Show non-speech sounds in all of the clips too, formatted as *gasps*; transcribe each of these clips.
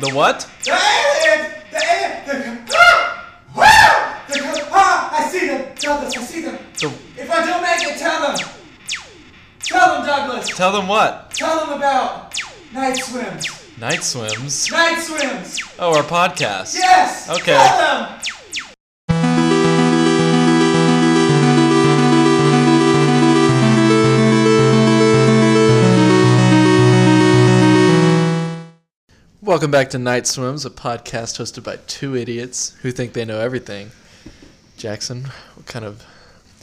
The what? The aliens! The aliens! The, ah! Wow! The, ah! I see them! Douglas, I see them! The, If I don't make it, tell them! Tell them, Douglas! tell them what? Tell them about night swims! Night swims. Night swims! Oh, our podcast. Yes! Okay. Tell them! Welcome back to Night Swims, a podcast hosted by two idiots who think they know everything. Jackson, what kind of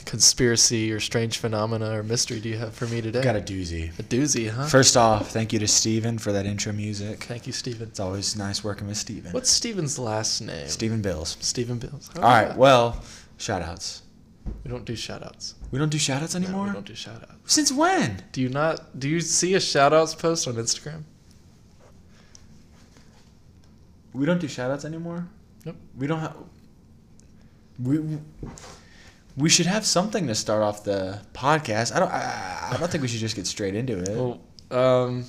conspiracy or strange phenomena or mystery do you have for me today? Got a doozy. a doozy, huh? First off, thank you to Steven for that intro music. Thank you, Steven. It's always nice working with Steven. What's Steven's last name? Steven Bills. Steven Bills. All right, well, shout outs. We don't do shout outs. We don't do shout outs anymore? we don't do shout outs. Since when? Do you not do you see a shout outs post on Instagram? We don't do shout outs anymore? Nope. We don't have. We, we should have something to start off the podcast. I don't. I, I don't think we should just get straight into it. Well, um,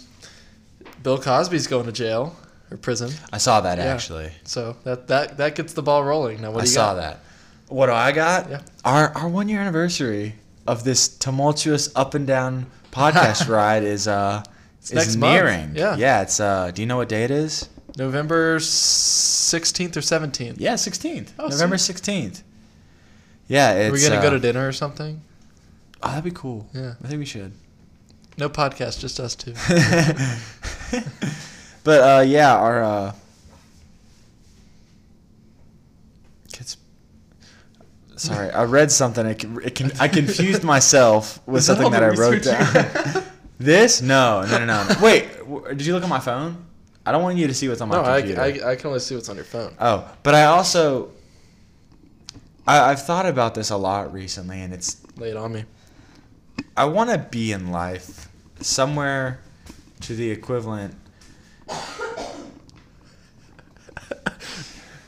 Bill Cosby's going to jail or prison, I saw that Yeah. actually. so that that that gets the ball rolling. Now, what I do you saw got? that. What do I got? Yeah. Our our one year anniversary of this tumultuous up and down podcast *laughs* ride is uh It's is next month. nearing. Yeah. Yeah. It's uh. Do you know what day it is? November sixteenth or seventeenth. Yeah, sixteenth. Oh, November sixteenth. Yeah. It's, Are we gonna uh, go to dinner or something? Oh, that'd be cool. Yeah. I think we should. No podcast, just us two. *laughs* but uh, yeah, our uh, kids. Sorry, I read something. It, it can, I confused *laughs* myself with something that, I wrote down. *laughs* this? No, no, no, no. no. Wait, did you look at my phone? I don't want you to see what's on my phone. no, I, computer. I I can only see what's on your phone. Oh, but I also I, I've thought about this a lot recently, and it's Lay it on me. I want to be in life somewhere to the equivalent. *laughs*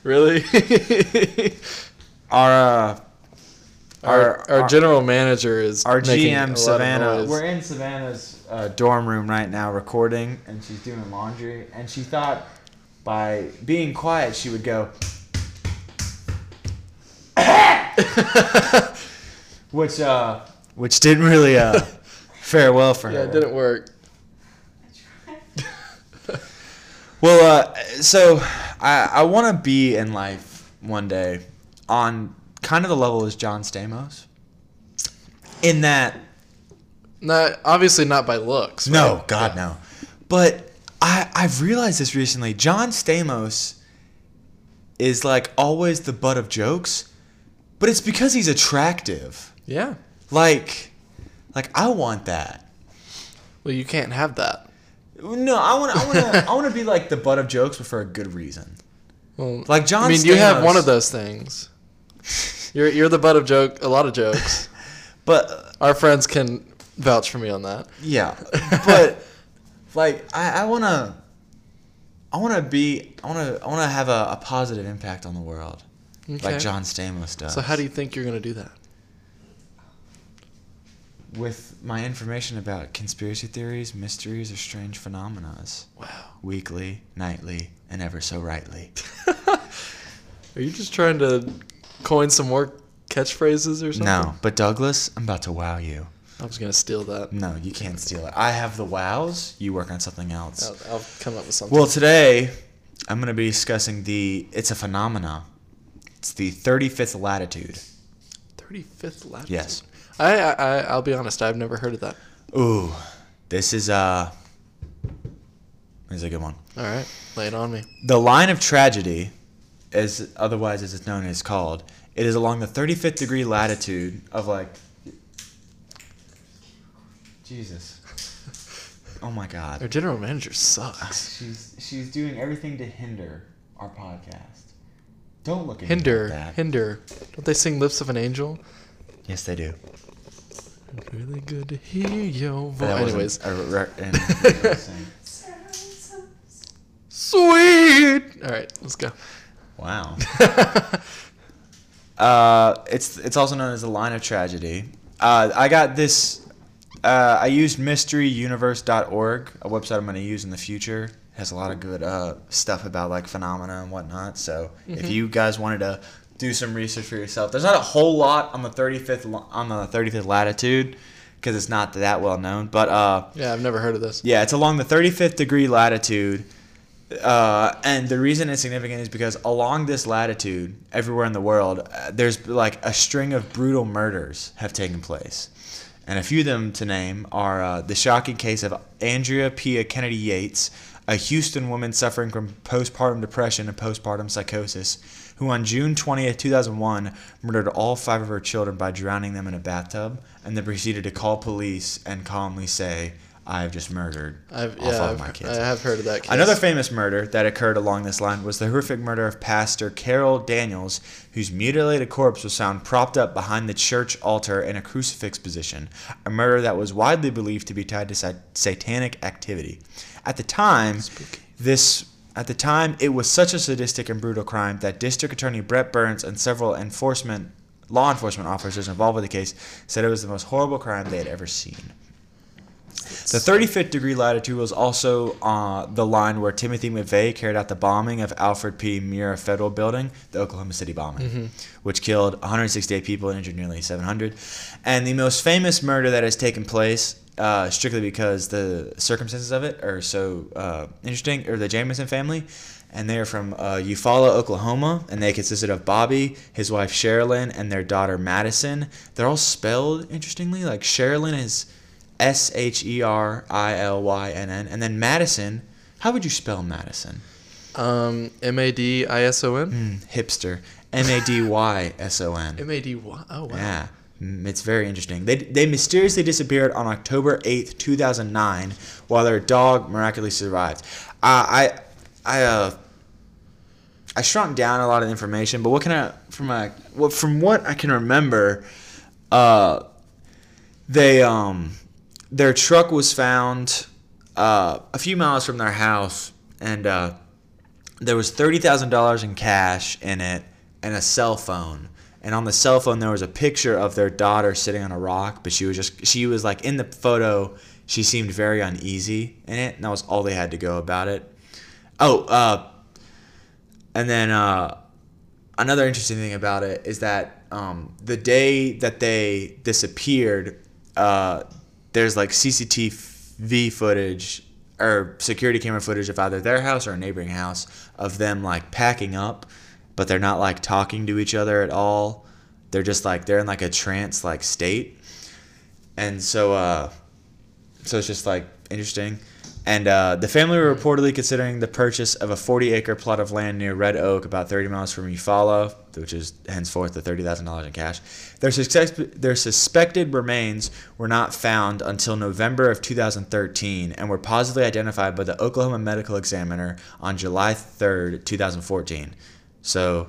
Really? Our uh, our, our general manager is our making a lot GM Savannah. We're in Savannah's uh, dorm room right now recording, and she's doing laundry. And she thought by being quiet, she would go. *coughs* which uh, which didn't really uh, *laughs* fare well for yeah, her. Yeah, it didn't work. *laughs* Well, uh, so I, I want to be in life one day on kind of the level as John Stamos. In that, Not obviously not by looks. no. God, Yeah. no. But I, I've realized this recently. John Stamos is like always the butt of jokes, but it's because he's attractive. Yeah. Like, like I want that. Well, you can't have that. No, I want, I want to, I want to be like the butt of jokes, but for a good reason. Well, Like John. I mean, you have one of those things. You're you're the butt of joke. A lot of jokes. *laughs* but uh, Our friends can vouch for me on that. Yeah, *laughs* but like I, I wanna, I wanna be, I wanna, I wanna have a, a positive impact on the world, Okay. like John Stamos does. So how do you think you're gonna do that? with my information about conspiracy theories, mysteries, or strange phenomena, Wow. weekly, nightly, and ever so rightly. *laughs* Are you just trying to coin some more catchphrases or something? No, but Douglas, I'm about to wow you. I was gonna steal that. No, you can't steal it. I have the wows. You work on something else. I'll, I'll come up with something. Well, today I'm going to be discussing the. It's a phenomena. It's the 35th latitude. 35th latitude. Yes. I, I I- I'll be honest. I've never heard of that. Ooh, this is uh. This is a good one. All right, lay it on me. The line of tragedy, as otherwise as it's known as called, it is along the 35th degree latitude of like. Jesus. Oh my God. Our general manager sucks. She's she's doing everything to hinder our podcast. Don't look at me Hinder, like that. hinder. Don't they sing "Lips of an Angel"? Yes, they do. Really good to hear your that voice. wasn't Anyways, a re- an- sing. *laughs* sweet. All right, let's go. Wow. *laughs* Uh, it's it's also known as the line of tragedy. Uh, I got this. Uh, I used mysteryuniverse.org, a website I'm going to use in the future. has a lot of good uh, stuff about like phenomena and whatnot. So if you guys wanted to do some research for yourself, there's not a whole lot on the 35th on the 35th latitude because it's not that well known. But uh, Yeah, I've never heard of this. yeah, it's along the 35th degree latitude. Uh, and the reason it's significant is because along this latitude, everywhere in the world, uh, there's like a string of brutal murders have taken place. And a few of them to name are uh, the shocking case of Andrea Pia Kennedy Yates, a Houston woman suffering from postpartum depression and postpartum psychosis, who on June 20th, 2001, murdered all five of her children by drowning them in a bathtub, and then proceeded to call police and calmly say, I have just murdered I've all yeah, five I've, of my kids. I have heard of that case. Another famous murder that occurred along this line was the horrific murder of Pastor Carol Daniels, whose mutilated corpse was found propped up behind the church altar in a crucifix position, a murder that was widely believed to be tied to sa- satanic activity. At the time, this at the time it was such a sadistic and brutal crime that District Attorney Brett Burns and several enforcement law enforcement officers involved with the case said it was the most horrible crime they had ever seen. The 35th degree latitude was also uh, the line where Timothy McVeigh carried out the bombing of Alfred P. Murrah Federal Building, the Oklahoma City bombing, which killed 168 people and injured nearly 700. And the most famous murder that has taken place, uh, strictly because the circumstances of it are so uh, interesting, are the Jamison family. And they are from uh, Eufaula, Oklahoma, and they consisted of Bobby, his wife Sherilyn, and their daughter Madison. They're all spelled interestingly. Like Sherilyn is S H E R I L Y N N. And then Madison, how would you spell Madison? um, M A D I S O N. Mm, hipster. M A D Y S O N. *laughs* M A D Y. Oh wow. Yeah. It's very interesting. They, they mysteriously disappeared on October 8th, 2009, while their dog miraculously survived. Uh, I I uh I shrunk down a lot of information, but what can I from my well, from what I can remember, uh, they um their truck was found uh, a few miles from their house, and uh, there was thirty thousand dollars in cash in it and a cell phone. And on the cell phone there was a picture of their daughter sitting on a rock, but she was just she was like in the photo. She seemed very uneasy in it, and that was all they had to go about it. Oh, uh, and then uh, another interesting thing about it is that um, the day that they disappeared, uh, there's like CCTV footage or security camera footage of either their house or a neighboring house of them like packing up, but they're not like talking to each other at all. They're just like they're in like a trance like state, and so uh, so it's just like interesting. And uh, the family were reportedly considering the purchase of a 40 acre plot of land near Red Oak, about 30 miles from Eufaula, which is henceforth the $30,000 in cash. Their, suspect- their suspected remains were not found until November of 2013 and were positively identified by the Oklahoma Medical Examiner on July 3rd, 2014. So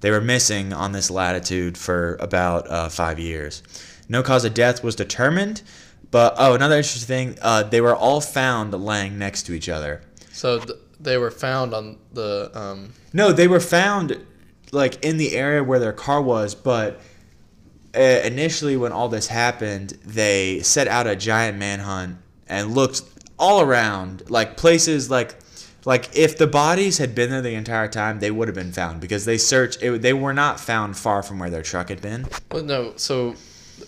they were missing on this latitude for about uh, five years. No cause of death was determined, but oh, another interesting thing, uh, they were all found laying next to each other. So th- they were found on the um, No, they were found like in the area where their car was, but initially when all this happened, they set out a giant manhunt and looked all around, like places like like if the bodies had been there the entire time, they would have been found because they searched. It, they were not found far from where their truck had been. well, no. So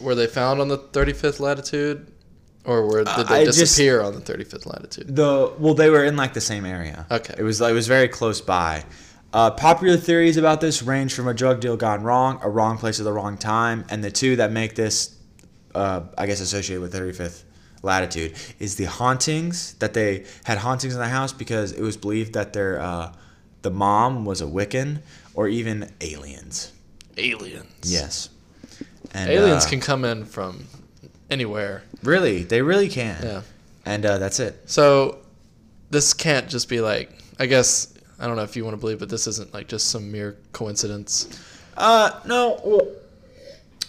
were they found on the 35th latitude, or were Uh, did they just- disappear on the 35th latitude? The well, they were in like the same area. Okay. It was it was very close by. Uh, popular theories about this range from a drug deal gone wrong, a wrong place at the wrong time, and the two that make this, uh, I guess, associated with 35th latitude is the hauntings that they had hauntings in the house because it was believed that their uh, the mom was a Wiccan or even aliens. Aliens. Yes. And, Aliens uh, can come in from anywhere. really they really can. Yeah. And uh, that's it. So this can't just be like. I guess I don't know if you want to believe, but this isn't like just some mere coincidence. Uh, no. Well,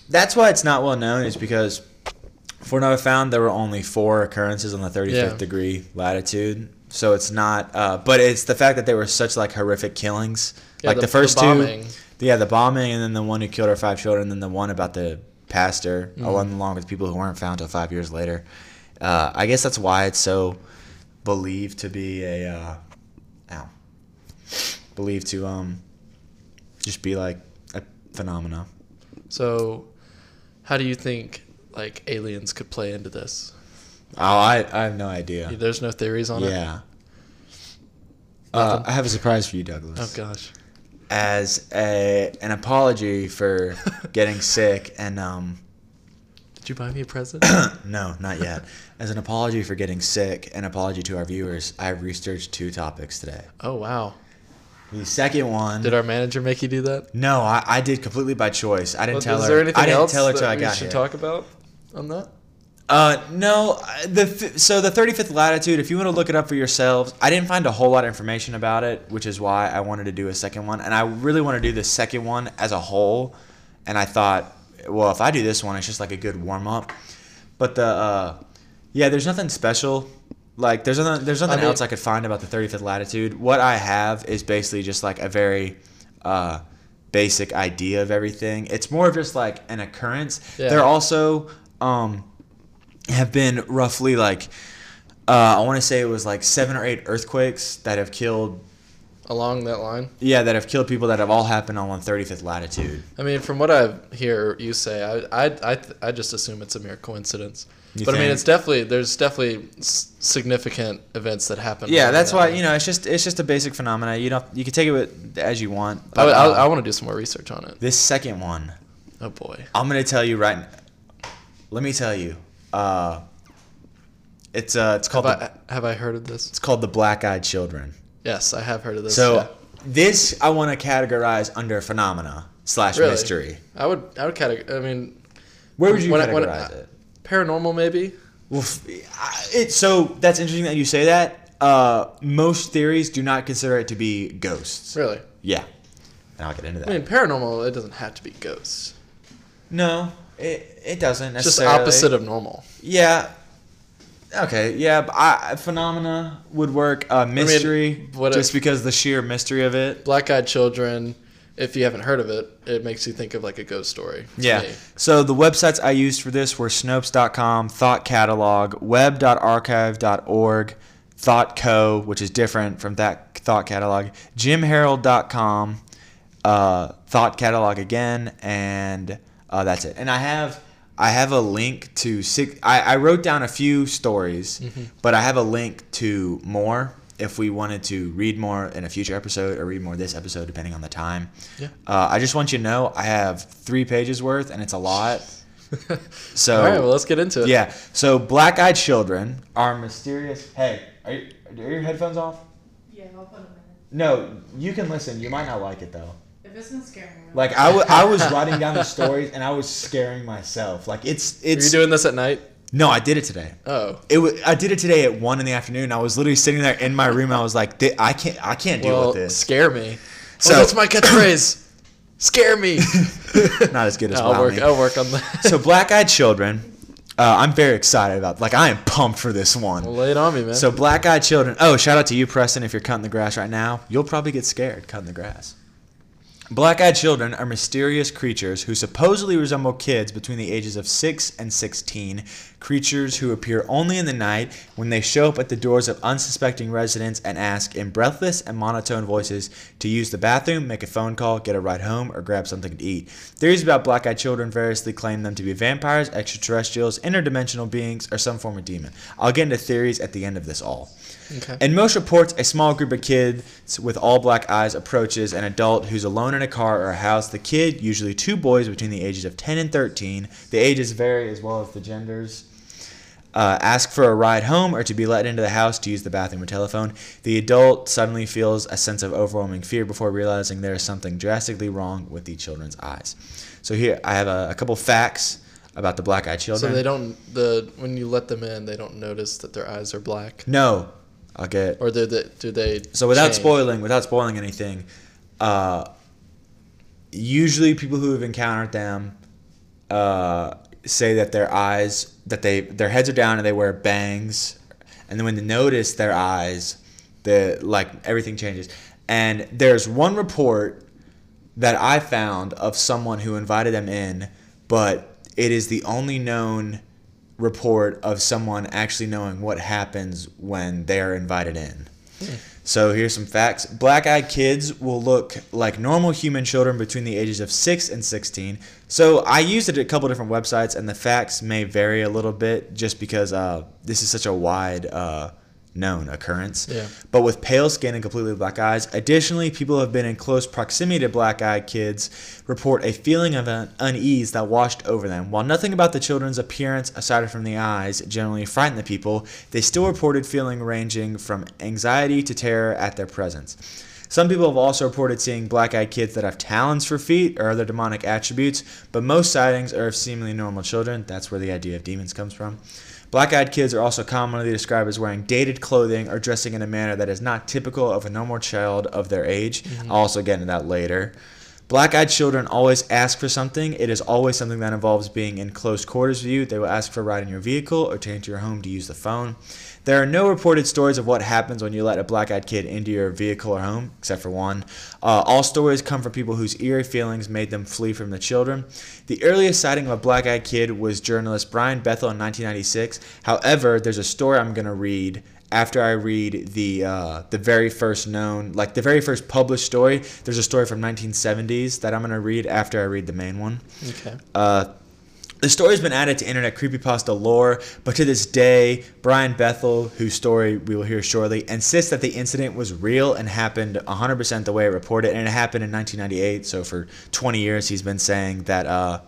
that's why it's not well known. Is because for what I found, there were only four occurrences on the 35th Yeah. degree latitude. So it's not. Uh, but it's the fact that they were such like horrific killings. Yeah, like the, first bombing. two. Yeah, the bombing, and then the one who killed our five children, and then the one about the pastor, Mm-hmm. along along with people who weren't found until five years later. Uh, I guess that's why it's so believed to be a uh, believed to um just be like a phenomena. So, how do you think like aliens could play into this? Oh, I, I have no idea. There's no theories on it. Yeah. Uh, I have a surprise for you, Douglas. Oh gosh. As a an apology for *laughs* getting sick and um Did you buy me a present? *coughs* no, not yet. As an apology for getting sick, an apology to our viewers, I have researched two topics today. oh wow. The second one. Did our manager make you do that? no, I, I did completely by choice. I didn't Well, tell is her. there anything I didn't else tell her that till I we got should here. talk about on that? Uh, no, the so the 35th latitude. If you want to look it up for yourselves, I didn't find a whole lot of information about it, which is why I wanted to do a second one, and I really want to do the second one as a whole. And I thought, well, if I do this one, it's just like a good warm up. But the uh, yeah, there's nothing special. Like there's nothing there's nothing mean- else I could find about the 35th latitude. What I have is basically just like a very uh, basic idea of everything. It's more of just like an occurrence. Yeah. There also um, have been roughly like uh, I want to say it was like seven or eight earthquakes that have killed. Along that line. Yeah, that have killed people that have all happened on 135th latitude. I mean, from what I hear you say, I I I, I just assume it's a mere coincidence. You but I mean, it's definitely there's definitely significant events that happen. Yeah, that's that why you know it's just it's just a basic phenomena. You don't you can take it with, as you want. I, But, I, uh, I want to do some more research on it. this second one, Oh boy. I'm gonna tell you right. n- Let me tell you. Uh, it's uh it's called Have the, I, have I heard of this? it's called the Black Eyed Children. Yes, I have heard of this. So yeah. this I want to categorize under phenomena slash Really? mystery. I would I would categorize. I mean, Where would you When I- when categorize I- it? Paranormal maybe. Well, f- I- it so that's interesting that you say that. Uh, most theories do not consider it to be ghosts. Really. Yeah, and I'll get into that. I mean, paranormal. It doesn't have to be ghosts. no, it it doesn't It's just opposite of normal. Yeah. Okay. Yeah. But I, phenomena would work. Uh, mystery, what just if- because the sheer mystery of it. Black Eyed Children. If you haven't heard of it, it makes you think of like a ghost story. Yeah. me. So the websites I used for this were Snopes.com, Thought Catalog, Web.archive.org, ThoughtCo, which is different from that Thought Catalog, JimHarold.com, uh, Thought Catalog again, and uh, that's it. And I have I have a link to six. I, I wrote down a few stories, but I have a link to more if we wanted to read more in a future episode or read more this episode, depending on the time. Yeah. Uh, I just want you to know I have three pages worth, and it's a lot. *laughs* So All right. Well, let's get into it. yeah. So black eyed children are mysterious. Hey, are, you, are your headphones off? Yeah, I'll put them in. No, you can listen. You might not like it though. If it's not scaring me. Like I wa- I was writing down the stories and I was scaring myself. Like it's Are you it's doing this at night? No, I did it today. Oh. It was, I did it today at one in the afternoon. I was literally sitting there in my room. I was like, I can't I can't deal Well, with this. scare me. So- oh, that's my catchphrase. *coughs* scare me. *laughs* Not as good as I'll work. Me. I'll work on that. So *laughs* black eyed children. Uh, I'm very excited about. Like I am pumped for this one. well, lay it on me, man. So black eyed children. Oh, shout out to you, Preston. If you're cutting the grass right now, you'll probably get scared cutting the grass. Black eyed children are mysterious creatures who supposedly resemble kids between the ages of 6 and 16. Creatures who appear only in the night when they show up at the doors of unsuspecting residents and ask in breathless and monotone voices to use the bathroom, make a phone call, get a ride home, or grab something to eat. Theories about black eyed children variously claim them to be vampires, extraterrestrials, interdimensional beings, or some form of demon. I'll get into theories at the end of this all. okay. In most reports, a small group of kids with all black eyes approaches an adult who's alone in a car or a house. The kid, usually two boys between the ages of 10 and 13, the ages vary as well as the genders, uh, ask for a ride home or to be let into the house to use the bathroom or telephone. The adult suddenly feels a sense of overwhelming fear before realizing there is something drastically wrong with the children's eyes. So here, I have a, a couple facts about the black-eyed children. so they don't the when you let them in, they don't notice that their eyes are black, no, I'll get or do they? Do they? So without change? spoiling, without spoiling anything, uh, usually people who have encountered them uh, say that their eyes, that they their heads are down and they wear bangs, and then when they notice their eyes, the like everything changes. And there's one report that I found of someone who invited them in, but it is the only known report of someone actually knowing what happens when they are invited in. Hmm. So here's some facts. Black-eyed kids will look like normal human children between the ages of 6 and 16. So I used it at a couple different websites, and the facts may vary a little bit just because uh, this is such a wide uh, known occurrence. Yeah. But with pale skin and completely black eyes, additionally, people who have been in close proximity to black-eyed kids report a feeling of un- unease that washed over them. While nothing about the children's appearance, aside from the eyes, generally frightened the people, they still reported feeling ranging from anxiety to terror at their presence. Some people have also reported seeing black-eyed kids that have talons for feet or other demonic attributes, but most sightings are of seemingly normal children. That's where the idea of demons comes from. Black eyed kids are also commonly described as wearing dated clothing or dressing in a manner that is not typical of a normal child of their age. Mm-hmm. I'll also get into that later. Black eyed children always ask for something. It is always something that involves being in close quarters with you. They will ask for a ride in your vehicle or take to your home to use the phone. There are no reported stories of what happens when you let a black eyed kid into your vehicle or home, except for one. Uh, all stories come from people whose eerie feelings made them flee from the children. The earliest sighting of a black eyed kid was journalist Brian Bethel in 1996. However, there's a story I'm going to read after I read the uh, the very first known, like the very first published story. There's a story from 1970s that I'm going to read after I read the main one. Okay. Uh, the story's been added to internet creepypasta lore, but to this day, Brian Bethel, whose story we will hear shortly, insists that the incident was real and happened 100% the way it reported, and it happened in 1998. So for 20 years, he's been saying that. Uh,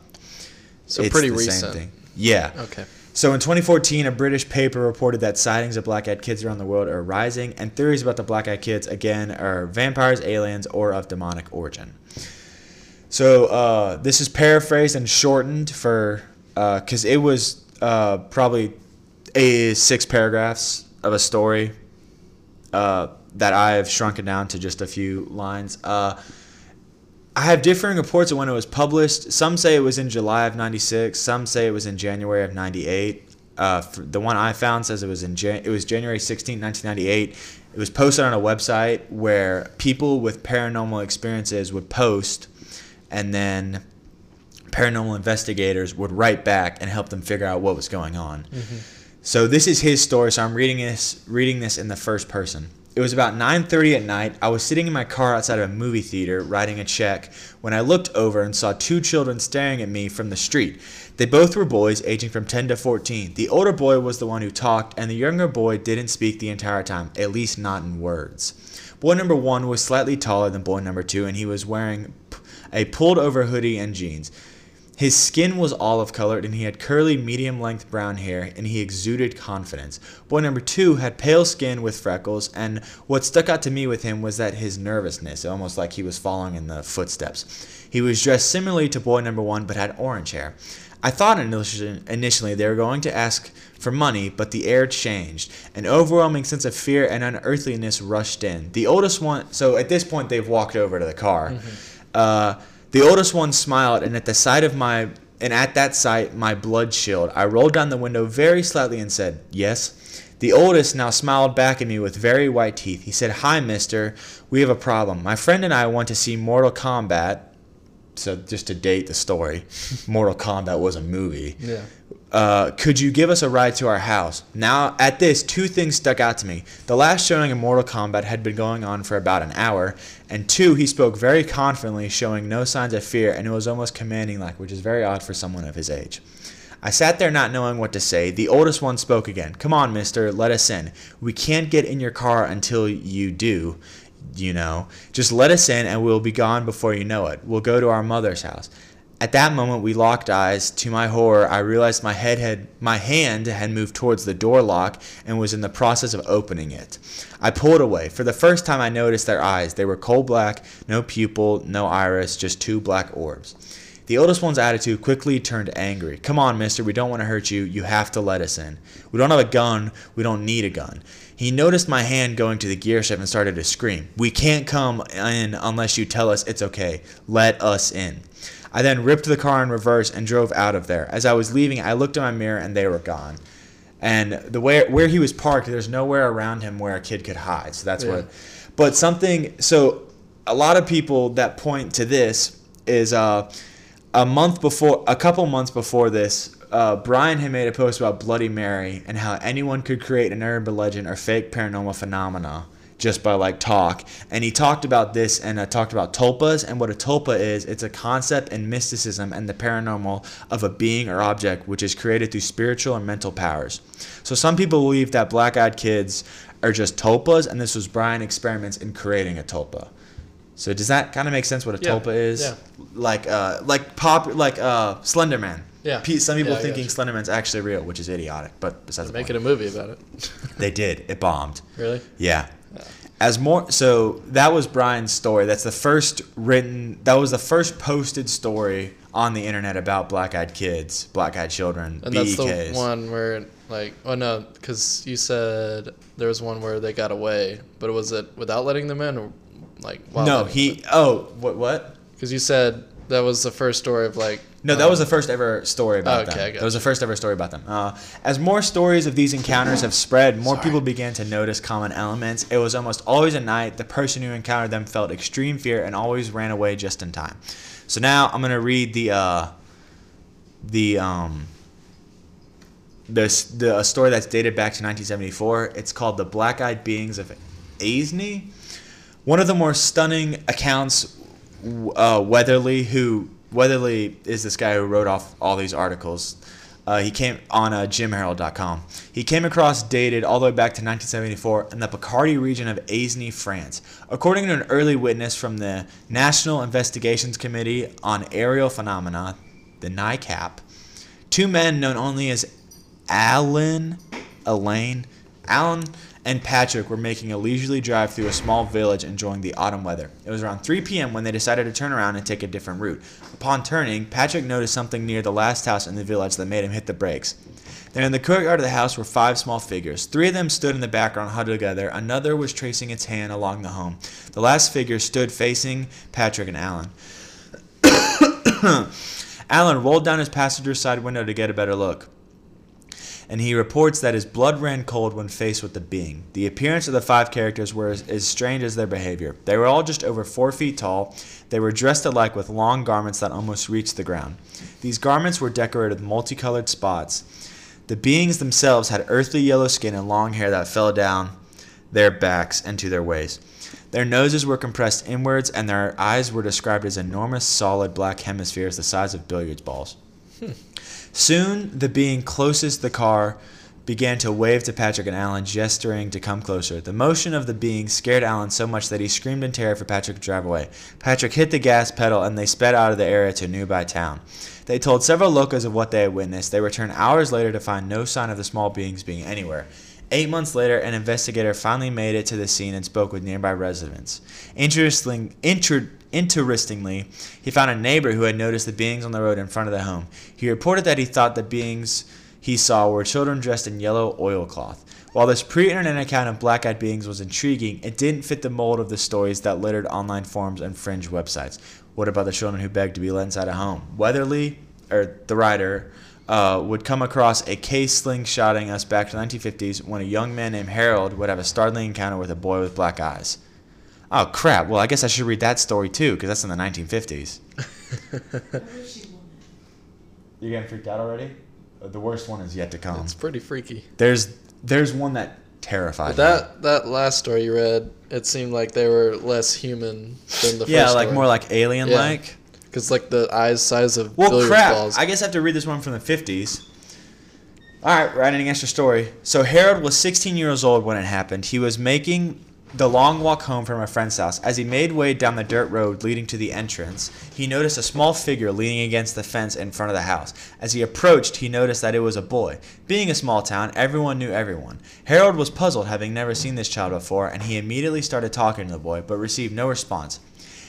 So it's pretty the same recent. thing. Yeah. Okay. So in 2014, a British paper reported that sightings of black-eyed kids around the world are rising, and theories about the black-eyed kids again are vampires, aliens, or of demonic origin. So uh, this is paraphrased and shortened for because it was uh, probably a six paragraphs of a story uh, that I have shrunken down to just a few lines. Uh, I have differing reports of when it was published. Some say it was in July of '96. Some say it was in January of '98. Uh, the one I found says it was in Jan- it was January 16, 1998. It was posted on a website where people with paranormal experiences would post, and then paranormal investigators would write back and help them figure out what was going on. Mm-hmm. So this is his story. So I'm reading this reading this in the first person. It was about 9:30 at night. I was sitting in my car outside of a movie theater writing a check when I looked over and saw two children staring at me from the street. They both were boys aging from 10 to 14. The older boy was the one who talked and the younger boy didn't speak the entire time, at least not in words. Boy number 1 was slightly taller than boy number 2 and he was wearing p- a pulled over hoodie and jeans. His skin was olive colored and he had curly, medium length brown hair and he exuded confidence. Boy number two had pale skin with freckles, and what stuck out to me with him was that his nervousness, almost like he was following in the footsteps. He was dressed similarly to boy number one but had orange hair. I thought initially they were going to ask for money, but the air changed. An overwhelming sense of fear and unearthliness rushed in. The oldest one, so at this point they've walked over to the car. Mm-hmm. Uh, the oldest one smiled, and at the sight of my and at that sight my blood chilled. I rolled down the window very slightly and said, "Yes." The oldest now smiled back at me with very white teeth. He said, "Hi, mister. We have a problem. My friend and I want to see Mortal Kombat." So just to date the story, *laughs* Mortal Kombat was a movie Yeah. Uh, could you give us a ride to our house? Now, at this, two things stuck out to me. The last showing of Mortal Kombat had been going on for about an hour, and two, he spoke very confidently, showing no signs of fear, and it was almost commanding like, which is very odd for someone of his age. I sat there not knowing what to say. The oldest one spoke again. Come on, mister, let us in. We can't get in your car until you do, you know. Just let us in and we'll be gone before you know it. We'll go to our mother's house. At that moment, we locked eyes. To my horror, I realized my head had, my hand had moved towards the door lock and was in the process of opening it. I pulled away. For the first time, I noticed their eyes. They were coal black, no pupil, no iris, just two black orbs. The oldest one's attitude quickly turned angry. Come on, mister, we don't want to hurt you. You have to let us in. We don't have a gun. We don't need a gun. He noticed my hand going to the gear shift and started to scream. We can't come in unless you tell us it's okay. Let us in. I then ripped the car in reverse and drove out of there. As I was leaving, I looked in my mirror and they were gone. And the way where he was parked, there's nowhere around him where a kid could hide. So that's Yeah. what. But something. So a lot of people that point to this is uh, a month before, a couple months before this, uh, Brian had made a post about Bloody Mary and how anyone could create an urban legend or fake paranormal phenomena just by like talk. And he talked about this and uh, talked about tulpas and what a tulpa is. It's a concept in mysticism and the paranormal of a being or object which is created through spiritual and mental powers. So some people believe that black-eyed kids are just tulpas, and this was Brian experiments in creating a tulpa. So does that kind of make sense what a Yeah, tulpa is? yeah. Like uh like pop like uh Slender Man. Yeah. Some people Yeah, thinking gotcha. Slender Man's actually real, which is idiotic, but besides the Making point. a movie about it. They did. It bombed. really? Yeah. As more so that was Brian's story. That's the first written that was the first posted story on the internet about black-eyed kids, black-eyed children, And that's the one where, like, oh no, because you said there was one where they got away, but was it without letting them in, or like? while No, he oh, what what? Because you said that was the first story of like. No, that um, was the first ever story about Okay, them. That was the first ever story about them. Uh, as more stories of these encounters have spread, more Sorry. people began to notice common elements. It was almost always at night. The person who encountered them felt extreme fear and always ran away just in time. So now I'm gonna read the uh, the um, this the a story that's dated back to 1974. It's called "The Black-Eyed Beings of Aisne." One of the more stunning accounts, uh, Weatherly, who Weatherly is this guy who wrote off all these articles. Uh, he came on uh, JimHarold.com. He came across dated all the way back to 1974 in the Picardy region of Aisne, France. According to an early witness from the National Investigations Committee on Aerial Phenomena, the NICAP, two men known only as Alan, Elaine, Alan, and Patrick were making a leisurely drive through a small village enjoying the autumn weather. It was around 3 p.m. when they decided to turn around and take a different route. Upon turning, Patrick noticed something near the last house in the village that made him hit the brakes. There in the courtyard of the house were five small figures. Three of them stood in the background huddled together. Another was tracing its hand along the home. The last figure stood facing Patrick and Alan. *coughs* Alan rolled down his passenger side window to get a better look and he reports that his blood ran cold when faced with the being. The appearance of the five characters were as, as strange as their behavior. They were all just over four feet tall. They were dressed alike with long garments that almost reached the ground. These garments were decorated with multicolored spots. The beings themselves had earthly yellow skin and long hair that fell down their backs and to their waists. Their noses were compressed inwards, and their eyes were described as enormous, solid black hemispheres the size of billiards balls. Hmm. Soon, the being closest the car began to wave to Patrick and Alan, gesturing to come closer. The motion of the being scared Alan so much that he screamed in terror for Patrick to drive away. Patrick hit the gas pedal and they sped out of the area to a nearby town. They told several locals of what they had witnessed. They returned hours later to find no sign of the small beings being anywhere. Eight months later, an investigator finally made it to the scene and spoke with nearby residents. Interesting, inter, interestingly, he found a neighbor who had noticed the beings on the road in front of the home. He reported that he thought the beings he saw were children dressed in yellow oilcloth. While this pre-internet account of black-eyed beings was intriguing, it didn't fit the mold of the stories that littered online forums and fringe websites. What about the children who begged to be let inside a home? Weatherly, or the writer, uh, would come across a case slingshotting us back to the 1950s when a young man named Harold would have a startling encounter with a boy with black eyes. Oh crap! Well, I guess I should read that story too, because that's in the 1950s. *laughs* You're getting freaked out already? Uh, The worst one is yet to come. It's pretty freaky. There's there's one that terrified But that that last story you read, it seemed like they were less human than the. Yeah, first like story. more like alien like. Because like the eyes size of Well, billiard crap. balls. I guess I have to read this one from the 50s. All right, writing an extra story. So Harold was 16 years old when it happened. He was making the long walk home from a friend's house. As he made way down the dirt road leading to the entrance, he noticed a small figure leaning against the fence in front of the house. As he approached, he noticed that it was a boy. Being a small town, everyone knew everyone. Harold was puzzled, having never seen this child before, and he immediately started talking to the boy, but received no response.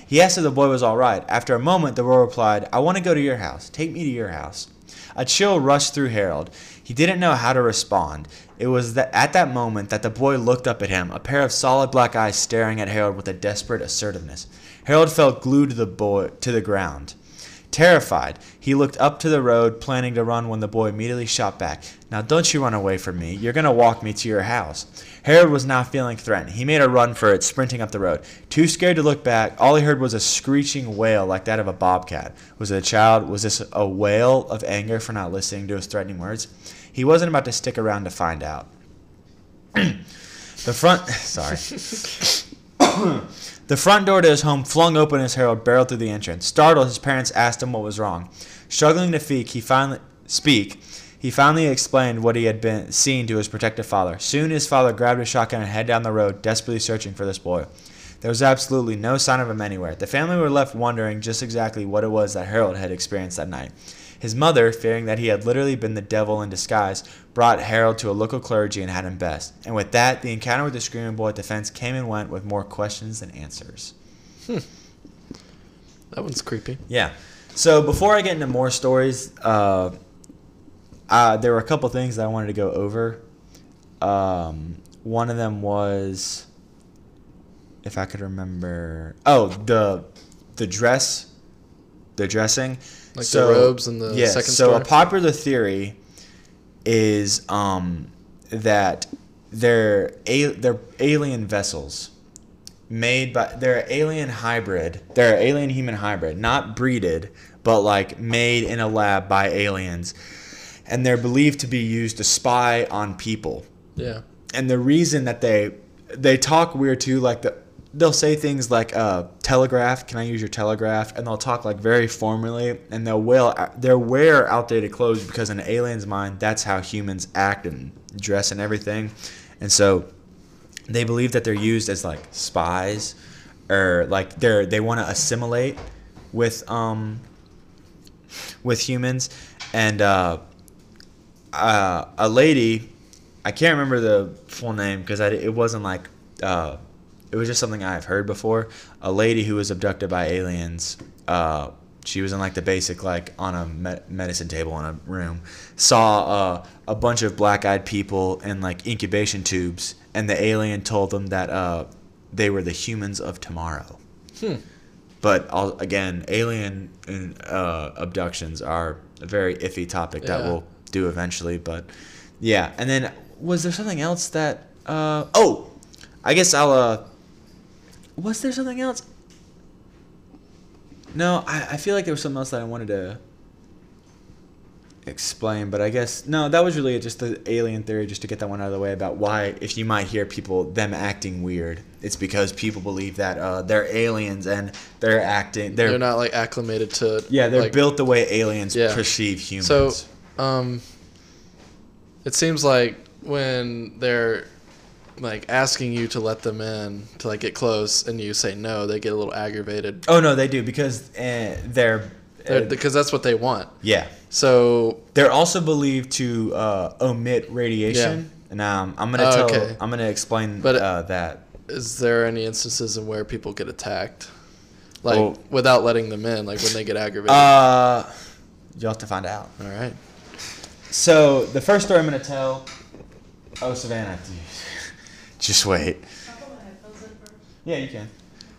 He asked if the boy was all right. After a moment, the boy replied, I want to go to your house. Take me to your house. A chill rushed through Harold. He didn't know how to respond. It was that at that moment that the boy looked up at him, a pair of solid black eyes staring at Harold with a desperate assertiveness. Harold felt glued to the boy to the ground. Terrified, he looked up to the road, planning to run when the boy immediately shot back. Now don't you run away from me. You're gonna walk me to your house. Harold was now feeling threatened. He made a run for it, sprinting up the road. Too scared to look back, all he heard was a screeching wail like that of a bobcat. Was it a child? Was this a wail of anger for not listening to his threatening words? He wasn't about to stick around to find out. *clears throat* The front. *laughs* Sorry. *coughs* *coughs* *coughs* the front door to his home flung open as Harold barreled through the entrance. Startled, his parents asked him what was wrong. Struggling to speak, he finally speak. He finally explained what he had been seen to his protective father. Soon, his father grabbed his shotgun and headed down the road, desperately searching for this boy. There was absolutely no sign of him anywhere. The family were left wondering just exactly what it was that Harold had experienced that night. His mother, fearing that he had literally been the devil in disguise, brought Harold to a local clergy and had him best. And with that, the encounter with the screaming boy at the fence came and went with more questions than answers. That one's creepy. Yeah. So before I get into more stories, uh, uh, there were a couple things that I wanted to go over. Um, one of them was, if I could remember, oh the the dress, the dressing, Like the robes in the yeah, second So story? a popular theory is um, that they're a- they're alien vessels made by they're alien hybrid. They're alien human hybrid, not breeded, but like made in a lab by aliens. And they're believed to be used to spy on people. Yeah. And the reason that they they talk weird too, like the they'll say things like uh, telegraph, can I use your telegraph? And they'll talk like very formally and they'll wear they'll wear outdated clothes because in an alien's mind that's how humans act and dress and everything. And so they believe that they're used as like spies or like they're they want to assimilate with um with humans and uh, uh a lady i can't remember the full name because it wasn't like uh it was just something i've heard before. A lady who was abducted by aliens uh she was in like the basic like on a me- medicine table in a room saw uh, a bunch of black-eyed people in like incubation tubes and the alien told them that uh, they were the humans of tomorrow. Hmm. but I'll, again alien uh, abductions are a very iffy topic that we'll do eventually but yeah. And then was there something else that uh, oh i guess i'll uh, was there something else no I, I feel like there was something else that i wanted to explain but i guess no that was really just the alien theory just to get that one out of the way about why if you might hear people them acting weird it's because people believe that uh, they're aliens and they're acting they're, They're, not like acclimated to. yeah they're like, built the way aliens Yeah. perceive humans So, um, it seems like when they're like asking you to let them in to like get close, and you say no, they get a little aggravated oh no they do because uh, they're, uh, because that's what they want. yeah So They're also believed to uh, omit radiation. And um, I'm gonna Oh, tell. okay. I'm gonna explain But- uh, that. is there any instances in where people get attacked, like Well- without letting them in, like when they get aggravated? Uh, you'll have to find out. All right. So the first story I'm gonna tell. Oh, Savannah. Dude. Just wait. Can I put my headphones in first? Yeah, you can.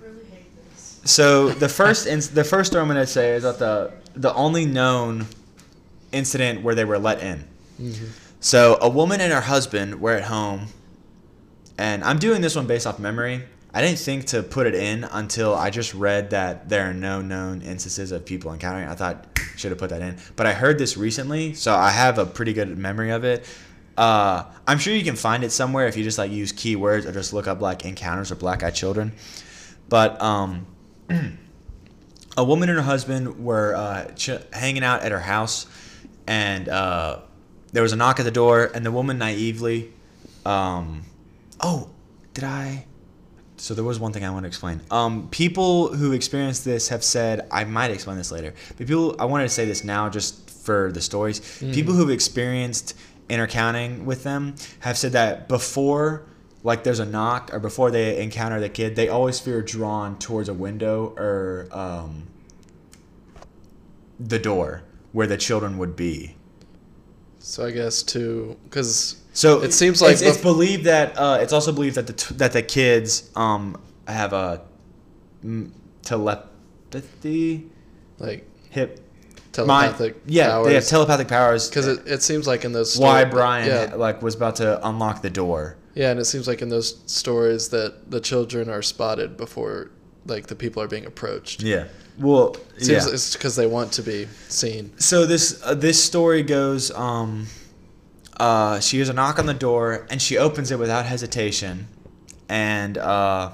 I really hate this. So the first ins- the first story I'm gonna say is that the the only known incident where they were let in. Mm-hmm. So a woman and her husband were at home, and I'm doing this one based off memory. I didn't think to put it in until I just read that there are no known instances of people encountering. it. I thought should have put that in, but I heard this recently, so I have a pretty good memory of it. Uh, I'm sure you can find it somewhere if you just like use keywords or just look up like encounters of black-eyed children. But um, *clears throat* a woman and her husband were uh, ch- hanging out at her house, and uh, there was a knock at the door, and the woman naively, um, oh, did I? So there was one thing I want to explain. Um, people who experienced this have said I might explain this later, but people I wanted to say this now just for the stories. People who've experienced intercounting with them have said that before like there's a knock or before they encounter the kid, they always feel drawn towards a window or um, the door where the children would be. So I guess to because So It seems like it's, it's believed that uh, it's also believed that the t- that the kids um have a mm, telepathy like hip telepathic mind, yeah powers. they have telepathic powers. Because it, it seems like in those why Brian yeah, like was about to unlock the door. Yeah and it seems like in those stories that the children are spotted before like the people are being approached. Yeah. Well it seems yeah. it's because they want to be seen. So this uh, this story goes um uh, she hears a knock on the door and she opens it without hesitation, and uh,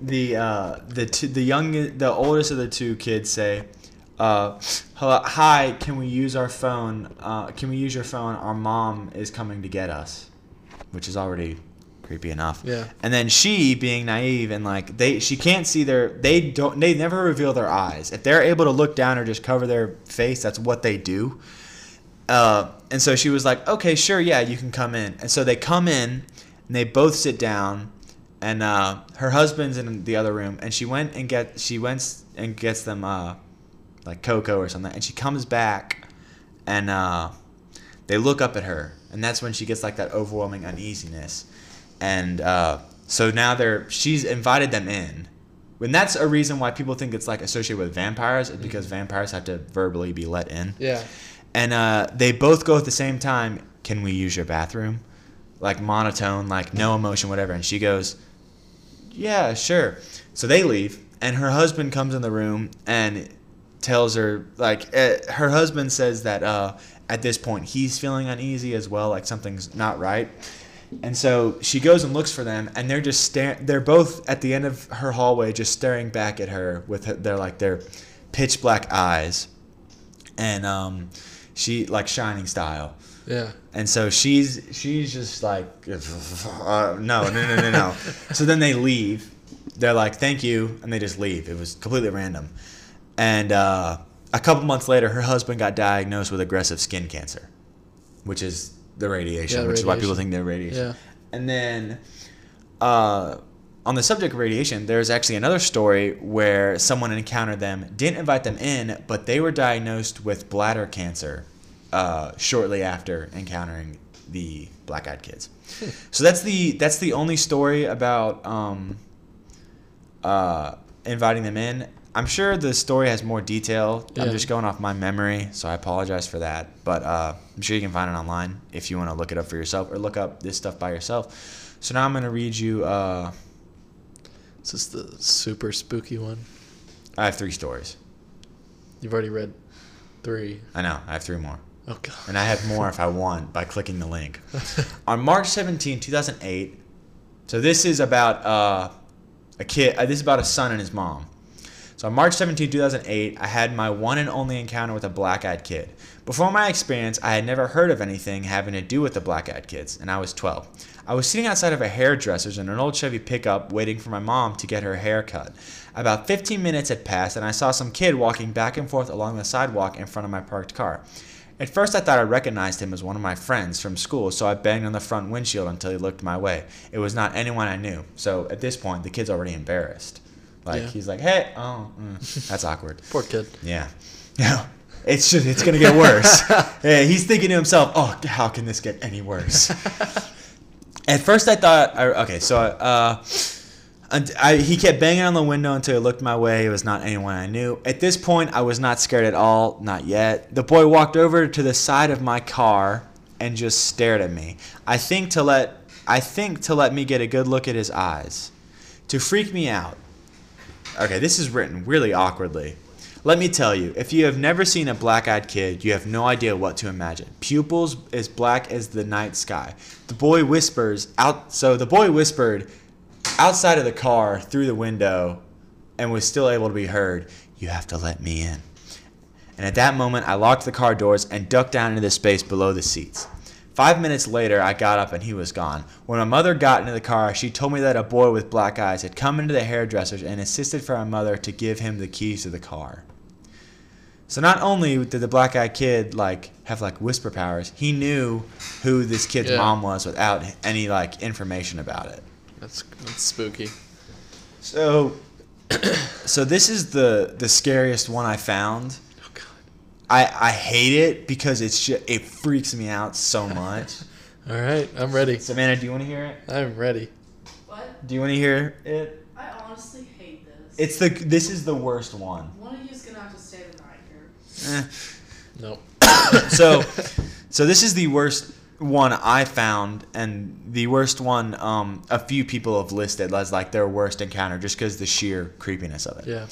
the uh, the two, the young the oldest of the two kids say, uh, "Hello, hi, can we use our phone? Uh, can we use your phone? Our mom is coming to get us," which is already creepy enough. Yeah. And then she, being naive and like they, she can't see their, they don't, they never reveal their eyes. If they're able to look down or just cover their face, that's what they do. Uh, and so she was like, okay, sure, yeah, you can come in. And so they come in, and they both sit down, and uh, her husband's in the other room, and she went and get, she went and gets them uh, like cocoa or something, and she comes back, and uh, they look up at her, and that's when she gets like that overwhelming uneasiness, and uh, so now they're, she's invited them in. And that's a reason why people think it's like associated with vampires, is because vampires have to verbally be let in Yeah. and uh, they both go at the same time. Can we use your bathroom? Like monotone, like no emotion, whatever. And she goes, Yeah, sure. So they leave, and her husband comes in the room and tells her, like, uh, her husband says that uh, at this point he's feeling uneasy as well, like something's not right. And so she goes and looks for them, and they're just staring. They're both at the end of her hallway, just staring back at her with her, their like their pitch black eyes and um, she like shining style. Yeah. And so she's she's just like, uh, no, no, no, no, no. *laughs* so then they leave. They're like, thank you, and they just leave. It was completely random. And uh, a couple months later, her husband got diagnosed with aggressive skin cancer, which is the radiation, Yeah, which is why people think they're radiation. Yeah. And then, uh, on the subject of radiation, there's actually another story where someone encountered them, didn't invite them in, but they were diagnosed with bladder cancer uh, shortly after encountering the Black Eyed Kids. so that's the that's the only story about um, uh, inviting them in. I'm sure the story has more detail. I'm just going off my memory, so I apologize for that. But uh, I'm sure you can find it online if you want to look it up for yourself or look up this stuff by yourself. So now I'm going to read you. Uh, Is this the super spooky one? I have three stories. You've already read three. I know. I have three more. Oh god. And I have more if I want by clicking the link. *laughs* On March 17, 2008, so this is about uh, a kid, uh, this is about a son and his mom. So on March 17, 2008, I had my one and only encounter with a black eyed kid. Before my experience, I had never heard of anything having to do with the black eyed kids, and I was 12. I was sitting outside of a hairdresser's in an old Chevy pickup waiting for my mom to get her hair cut. About 15 minutes had passed, and I saw some kid walking back and forth along the sidewalk in front of my parked car. At first, I thought I recognized him as one of my friends from school, so I banged on the front windshield until he looked my way. It was not anyone I knew, so at this point, the kid's already embarrassed. Like Yeah. he's like, "Hey, oh, mm, that's awkward." *laughs* Poor kid. Yeah, *laughs* yeah. It's just it's gonna get worse. *laughs* yeah, he's thinking to himself, "Oh, how can this get any worse?" At first, I thought, okay, so uh, I, he kept banging on the window until he looked my way. It was not anyone I knew. At this point, I was not scared at all, not yet. The boy walked over to the side of my car and just stared at me. I think to let I think to let me get a good look at his eyes, to freak me out. Okay, this is written really awkwardly. Let me tell you, if you have never seen a black eyed kid, you have no idea what to imagine. Pupils as black as the night sky. The boy whispers out, so the boy whispered outside of the car through the window and was still able to be heard, You have to let me in. And at that moment, I locked the car doors and ducked down into the space below the seats. Five minutes later, I got up and he was gone. When my mother got into the car, she told me that a boy with black eyes had come into the hairdresser's and insisted for my mother to give him the keys to the car. So not only did the black eyed kid like have like whisper powers, he knew who this kid's Yeah. mom was without any like information about it. That's that's spooky. So, *clears throat* so this is the the scariest one I found. Oh god. I I hate it because it's just, it freaks me out so much. *laughs* All right, I'm ready. Savannah, do you want to hear it? I'm ready. What? Do you want to hear it? I honestly hate this. It's the this is the worst one. One of you's gonna have to stay the night here. Eh. Nope. *coughs* so so this is the worst one I found and the worst one um, a few people have listed as like their worst encounter just because the sheer creepiness of it. Yeah.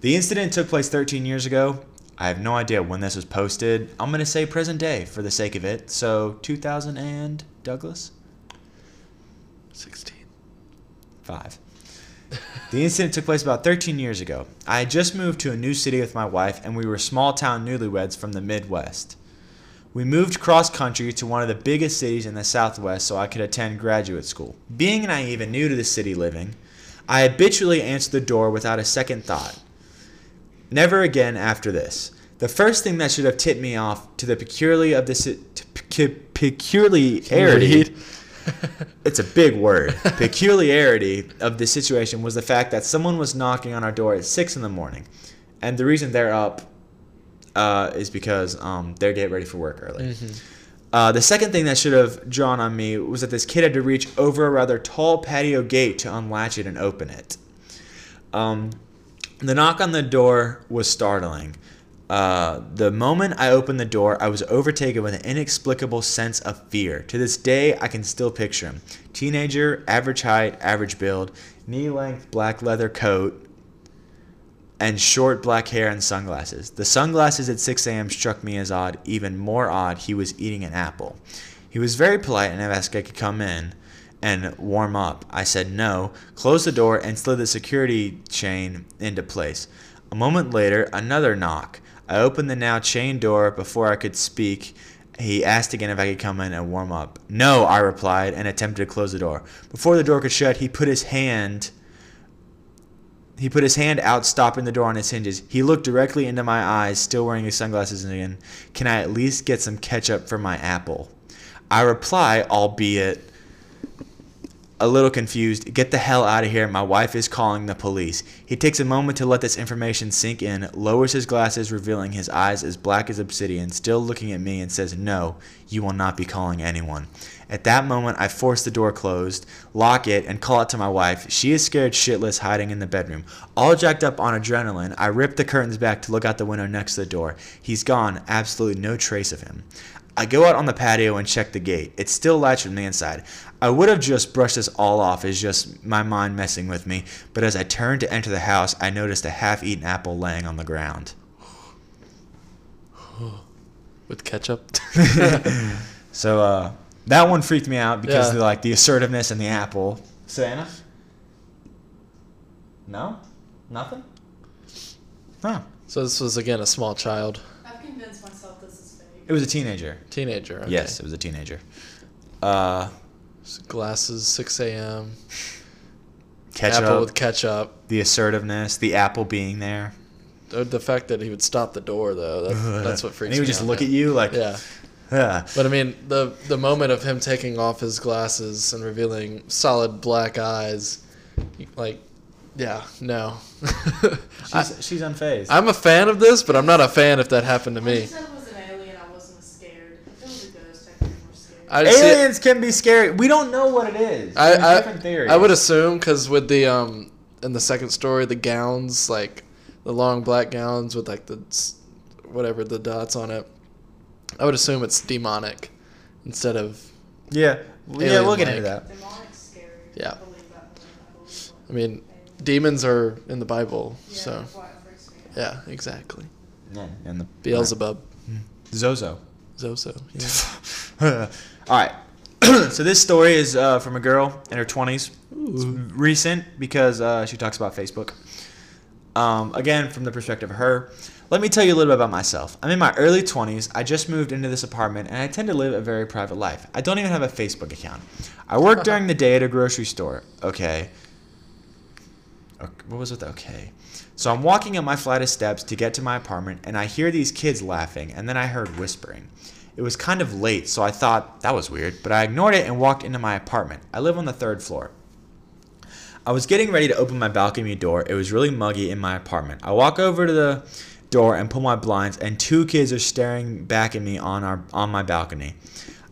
The incident took place 13 years ago. I have no idea when this was posted. I'm going to say present day for the sake of it. So 2000 and Douglas? 16. Five. The incident took place about 13 years ago. I had just moved to a new city with my wife, and we were small town newlyweds from the Midwest. We moved cross country to one of the biggest cities in the Southwest so I could attend graduate school. Being naive and new to the city living, I habitually answered the door without a second thought. Never again after this. The first thing that should have tipped me off to the peculiarly of this peculiarity. *laughs* it's a big word. Peculiarity of the situation was the fact that someone was knocking on our door at six in the morning, and the reason they're up uh, is because um, they're getting ready for work early. Uh, the second thing that should have drawn on me was that this kid had to reach over a rather tall patio gate to unlatch it and open it. Um, the knock on the door was startling. Uh, the moment I opened the door, I was overtaken with an inexplicable sense of fear. To this day, I can still picture him. Teenager, average height, average build, knee length black leather coat, and short black hair and sunglasses. The sunglasses at 6 a.m. struck me as odd. Even more odd, he was eating an apple. He was very polite and asked if I could come in and warm up. I said no, closed the door, and slid the security chain into place. A moment later, another knock. I opened the now chained door before I could speak. He asked again if I could come in and warm up. No, I replied, and attempted to close the door. Before the door could shut, he put his hand he put his hand out, stopping the door on its hinges. He looked directly into my eyes, still wearing his sunglasses and again. Can I at least get some ketchup for my apple? I reply, albeit a little confused, Get the hell out of here. My wife is calling the police. He takes a moment to let this information sink in, lowers his glasses, revealing his eyes as black as obsidian, still looking at me, and says, No, you will not be calling anyone. At that moment, I force the door closed, lock it, and call out to my wife. She is scared shitless, hiding in the bedroom. All jacked up on adrenaline, I rip the curtains back to look out the window next to the door. He's gone, absolutely no trace of him. I go out on the patio and check the gate. It's still latched from the inside. I would have just brushed this all off as just my mind messing with me, but as I turned to enter the house, I noticed a half eaten apple laying on the ground. *gasps* With ketchup. *laughs* So uh, that one freaked me out because Yeah. of like the assertiveness in the apple. Savannah? No? Nothing? Huh. so this was again a small child, I've convinced myself this is fake. It was a teenager. teenager. okay. Yes, it was a teenager. Uh, Glasses, 6 a.m. ketchup, Apple with ketchup. the assertiveness, the apple being there. Uh, The fact that he would stop the door though, that's, *laughs* that's what freaks And he would me just out, look man. at you like, Yeah. yeah. But I mean, the the moment of him taking off his glasses and revealing solid black eyes, like, yeah, no. I, *laughs* She's, she's unfazed. I'm a fan of this, but I'm not a fan if that happened to When you me. said it was an alien, I wasn't as scared. If it was a ghost, I'd be more scared. I see Aliens can be scary. We don't know what it is. I, There's I, different theories. I would assume because with the um in the second story the gowns like the long black gowns with like the whatever the dots on it, I would assume it's demonic instead of Yeah. Well, yeah, we'll get into Alien-like. that. Scary. Yeah. I believe that more than I believe I mean demons are in the Bible, Yeah, so that's why it freaks me out. yeah, exactly. Yeah, and the Beelzebub, Zozo. Zozo. Yeah. *laughs* All right. *clears throat* so this story is uh, from a girl in her 20s. It's recent because uh, she talks about Facebook. Um, again, from the perspective of her. Let me tell you a little bit about myself. I'm in my early 20s. I just moved into this apartment and I tend to live a very private life. I don't even have a Facebook account. I work *laughs* during the day at a grocery store. Okay. Ok- What was with okay? So I'm walking up my flight of steps to get to my apartment and I hear these kids laughing and then I heard whispering. It was kind of late, so I thought that was weird, but I ignored it and walked into my apartment. I live on the third floor. I was getting ready to open my balcony door. It was really muggy in my apartment. I walk over to the door and pull my blinds, and two kids are staring back at me on our on my balcony.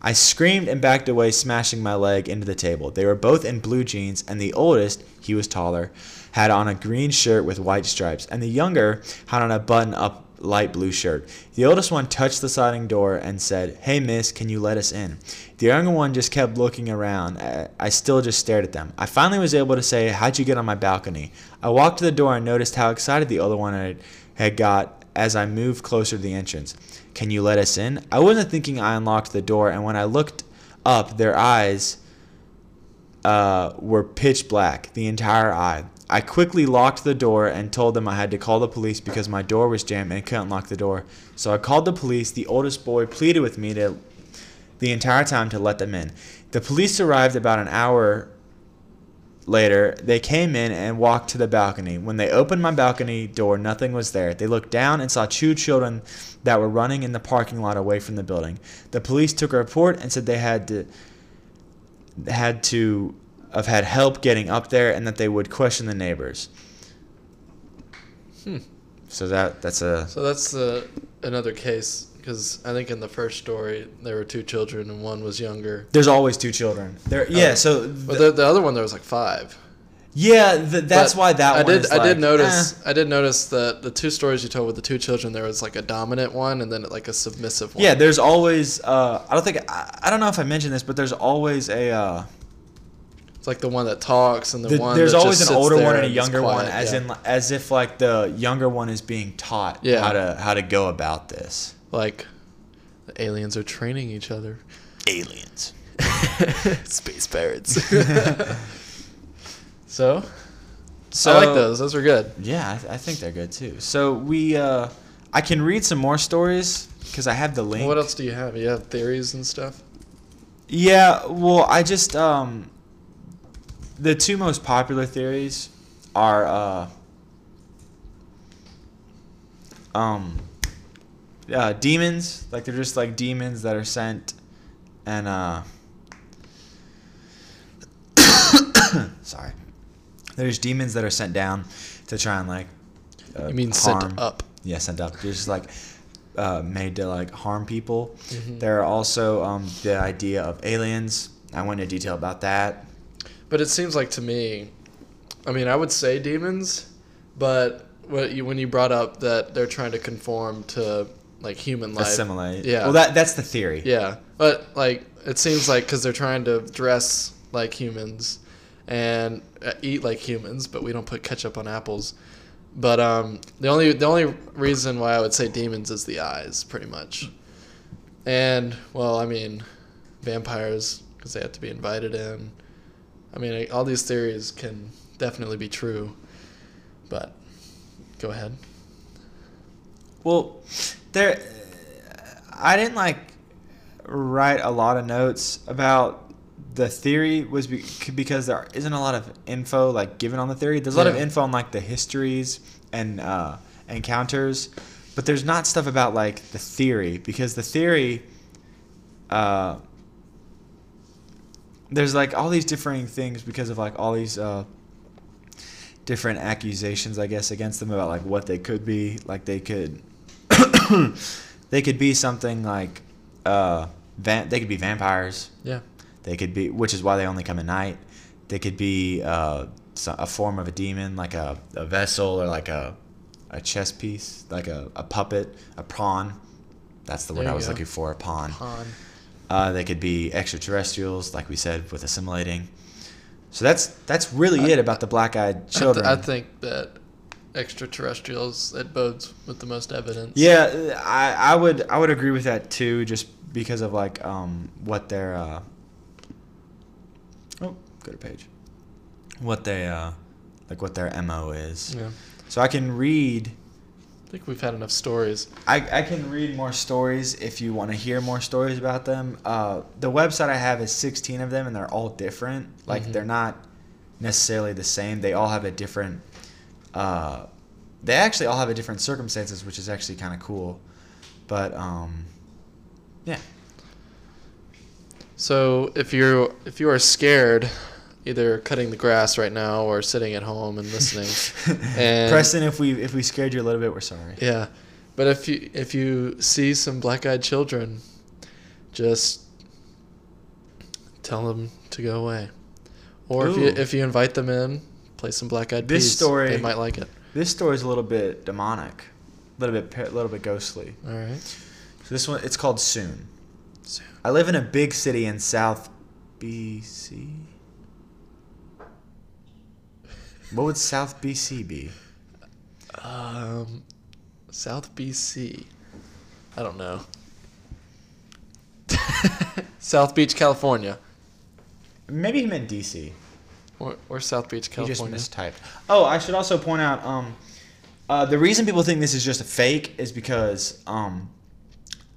I screamed and backed away, smashing my leg into the table. They were both in blue jeans, and the oldest, he was taller, had on a green shirt with white stripes, and the younger had on a button up light blue shirt. The oldest one touched the sliding door and said, Hey, miss, can you let us in? The younger one just kept looking around. I- still just stared at them. I finally was able to say, How'd you get on my balcony? I walked to the door and noticed how excited the older one had, had got as I moved closer to the entrance. Can you let us in? I wasn't thinking I unlocked the door, and when I looked up, their eyes uh, were pitch black, the entire eye. I quickly locked the door and told them I had to call the police because my door was jammed and couldn't lock the door. So I called the police. The oldest boy pleaded with me to the entire time to let them in. The police arrived about an hour later. They came in and walked to the balcony. When they opened my balcony door, nothing was there. They looked down and saw two children that were running in the parking lot away from the building. The police took a report and said they had to had to have had help getting up there and that they would question the neighbors. Hmm. So that that's a So that's uh, another case because I think in the first story there were two children and one was younger. there's always two children. There yeah, Oh. so But th- the, the other one there was like five. yeah, th- that's But why that I one did I like, did notice eh. I did notice that the two stories you told with the two children there was like a dominant one and then like a submissive one. Yeah, there's always uh I don't think I, I don't know if I mentioned this, but there's always a uh It's like the one that talks and the, the- one there's that always just an sits older one and a is younger one as yeah. in as if like the younger one is being taught Yeah. how to how to go about this. like the aliens are training each other. Aliens. *laughs* Space pirates. so, *laughs* So I like those. Those are good. Yeah, I, I think they're good too. So we uh I can read some more stories because I have the link. What else do you have? You have theories and stuff. Yeah, well, I just um the two most popular theories are uh um uh demons, like they're just like demons that are sent and uh *coughs* sorry. There's demons that are sent down to try and like uh, You mean harm. sent up? Yeah, sent up. They're just like uh, made to like harm people. Mhm. There are also um, the idea of aliens. I went into detail about that. But it seems like to me, I mean, I would say demons, but what you, when you brought up that they're trying to conform to like human life, Assimilate. Yeah. Well, that that's the theory. yeah. But like, it seems like because they're trying to dress like humans and uh, eat like humans, but we don't put ketchup on apples. But um, the only the only reason why I would say demons is the eyes, pretty much. And well, I mean, vampires because they have to be invited in. I mean, all these theories can definitely be true, but go ahead. Well, there. I didn't like write a lot of notes about the theory was be- because there isn't a lot of info like given on the theory. There's a lot of info on like the histories and uh, encounters, but there's not stuff about like the theory because the theory. Uh, there's like all these differing things because of like all these uh, different accusations, I guess, against them about like what they could be. Like they could, *coughs* they could be something like, uh, van- they could be vampires. Yeah. They could be, which is why they only come at night. They could be uh, a form of a demon, like a, a vessel or like a, a chess piece, like a, a puppet, a pawn. That's the word I was go. looking for, a pawn. Han. Uh, they could be extraterrestrials, like we said, with assimilating. So that's that's really it about the black-eyed I, th- children. I think that extraterrestrials it bodes with the most evidence. Yeah, I, I would I would agree with that too, just because of like um what their uh oh go to page what they uh like what their mo is. Yeah. So I can read I think we've had enough stories. I, I can read more stories if you want to hear more stories about them. Uh, the website I have is 16 of them, and they're all different. Like Mhm. they're not necessarily the same. They all have a different. Uh, they actually all have a different circumstances, which is actually kind of cool. But um, yeah. So if you're if you are scared, either cutting the grass right now or sitting at home and listening, *laughs* and Preston, if we if we scared you a little bit, we're sorry. yeah, but if you if you see some black-eyed children, just tell them to go away, or if you if you invite them in, play some black-eyed This peas. story- they might like it. This story is a little bit demonic, a little bit a little bit ghostly. All right. So this one it's called Soon. Soon. I live in a big city in South BC. What would South BC be? Um, South BC. I don't know. *laughs* South Beach, California. Maybe he meant DC. Or, or South Beach, California. He just mistyped. Oh, I should also point out um, uh, the reason people think this is just a fake is because um,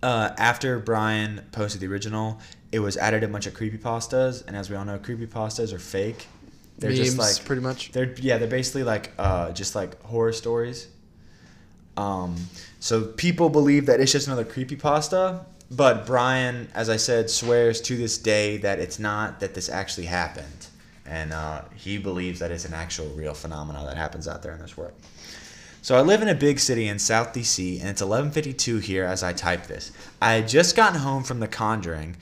uh, after Brian posted the original, it was added a bunch of creepypastas, and as we all know, creepypastas are fake. They're Memes, just like pretty much. they're yeah, they're basically like uh, just like horror stories. Um, so people believe that it's just another creepy pasta, but Brian, as I said, swears to this day that it's not. That this actually happened, and uh, he believes that it's an actual real phenomenon that happens out there in this world. So I live in a big city in South DC, and it's 11:52 here as I type this. I had just gotten home from The Conjuring,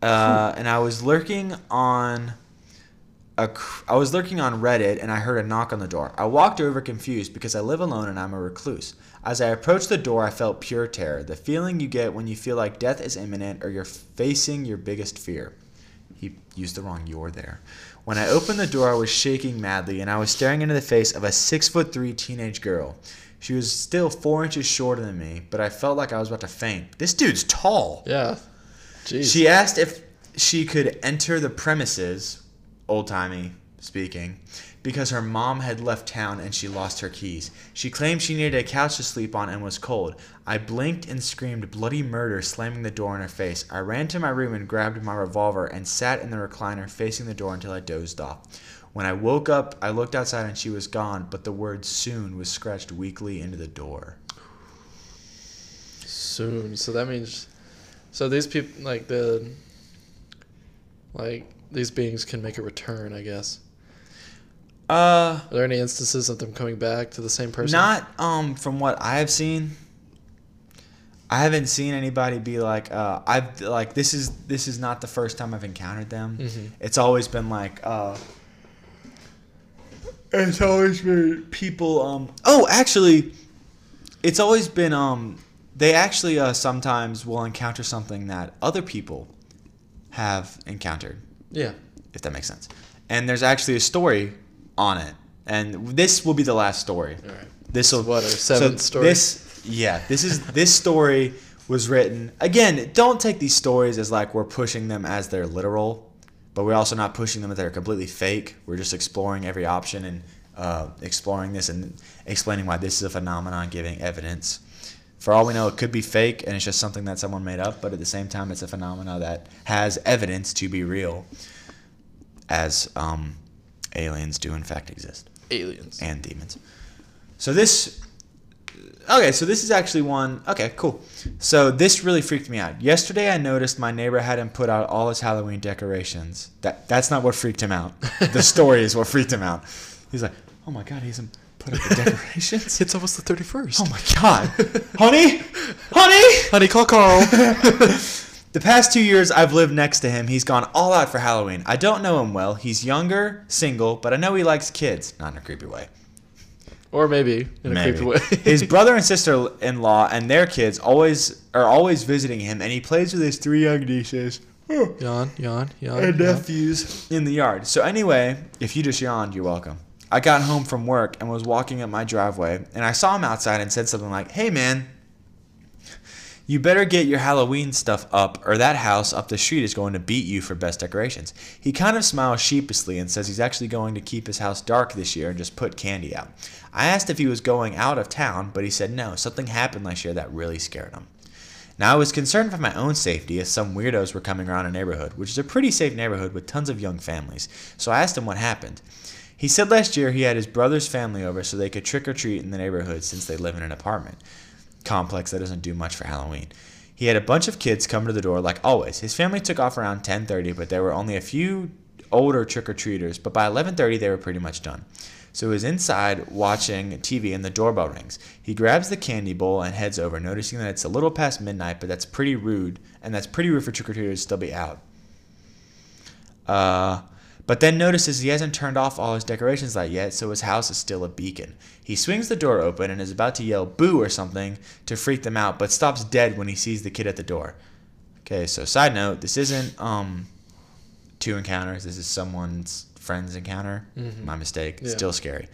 uh, and I was lurking on a I was lurking on Reddit and I heard a knock on the door. I walked over confused because I live alone and I'm a recluse. As I approached the door, I felt pure terror, the feeling you get when you feel like death is imminent or you're facing your biggest fear. He used the wrong you're there. When I opened the door, I was shaking madly and I was staring into the face of a six foot three teenage girl. She was still four inches shorter than me, but I felt like I was about to faint. This dude's tall. Yeah. Jeez. She asked if she could enter the premises, old timey speaking, because her mom had left town and she lost her keys. She claimed she needed a couch to sleep on and was cold. I blinked and screamed bloody murder, slamming the door in her face. I ran to my room and grabbed my revolver and sat in the recliner facing the door until I dozed off. When I woke up, I looked outside and she was gone, but the word soon was scratched weakly into the door. soon. So that means, so these people like the, like these beings can make a return. I guess. Uh, Are there any instances of them coming back to the same person? Not um from what I have seen. I haven't seen anybody be like uh I've like this is this is not the first time I've encountered them. Mhm. It's always been like uh it's always been people um oh actually it's always been um they actually uh sometimes will encounter something that other people have encountered Yeah. if that makes sense. And there's actually a story on it. And this will be the last story. All right. This will What, our seventh story? This yeah, this is this story was written again. Don't take these stories as like we're pushing them as they're literal, but we're also not pushing them as they're completely fake. We're just exploring every option and uh, exploring this and explaining why this is a phenomenon, giving evidence. For all we know, it could be fake and it's just something that someone made up, but at the same time, it's a phenomena that has evidence to be real, as um, aliens do in fact exist Aliens. and demons. So this Okay, so this is actually one Okay, cool. So this really freaked me out. Yesterday I noticed my neighbor hadn't put out all his Halloween decorations. That that's not what freaked him out. *laughs* the story is what freaked him out. He's like, "Oh my god, he hasn't put up the decorations." It's almost the thirty first. oh my god. *laughs* honey? Honey? Honey, call Carl. *laughs* The past two years I've lived next to him, he's gone all out for Halloween. I don't know him well. He's younger, single, but I know he likes kids. Not in a creepy way. or maybe in a creepy way. *laughs* his brother and sister-in-law and their kids always are always visiting him, and he plays with his three young nieces *sighs* yawn, yawn, yawn. and yawn. nephews in the yard. So anyway, if you just yawned, you're welcome. I got home from work and was walking up my driveway, and I saw him outside and said something like, "Hey, man." You better get your Halloween stuff up, or that house up the street is going to beat you for best decorations. He kind of smiles sheepishly and says he's actually going to keep his house dark this year and just put candy out. I asked if he was going out of town, but he said no, something happened last year that really scared him. Now, I was concerned for my own safety as some weirdos were coming around a neighborhood, which is a pretty safe neighborhood with tons of young families, so I asked him what happened. He said last year he had his brother's family over so they could trick or treat in the neighborhood since they live in an apartment complex that doesn't do much for Halloween. He had a bunch of kids come to the door like always. His family took off around 10:30, but there were only a few older trick-or-treaters, but by 11:30 they were pretty much done. So he was inside watching TV and the doorbell rings. He grabs the candy bowl and heads over, noticing that it's a little past midnight, but that's pretty rude, and that's pretty rude for trick-or-treaters to still be out. Uh, but then notices he hasn't turned off all his decorations light yet, so his house is still a beacon. He swings the door open and is about to yell boo or something to freak them out, but stops dead when he sees the kid at the door. Okay, so side note, this isn't um two encounters, this is someone's friend's encounter. Mhm. My mistake. Yeah. Still scary.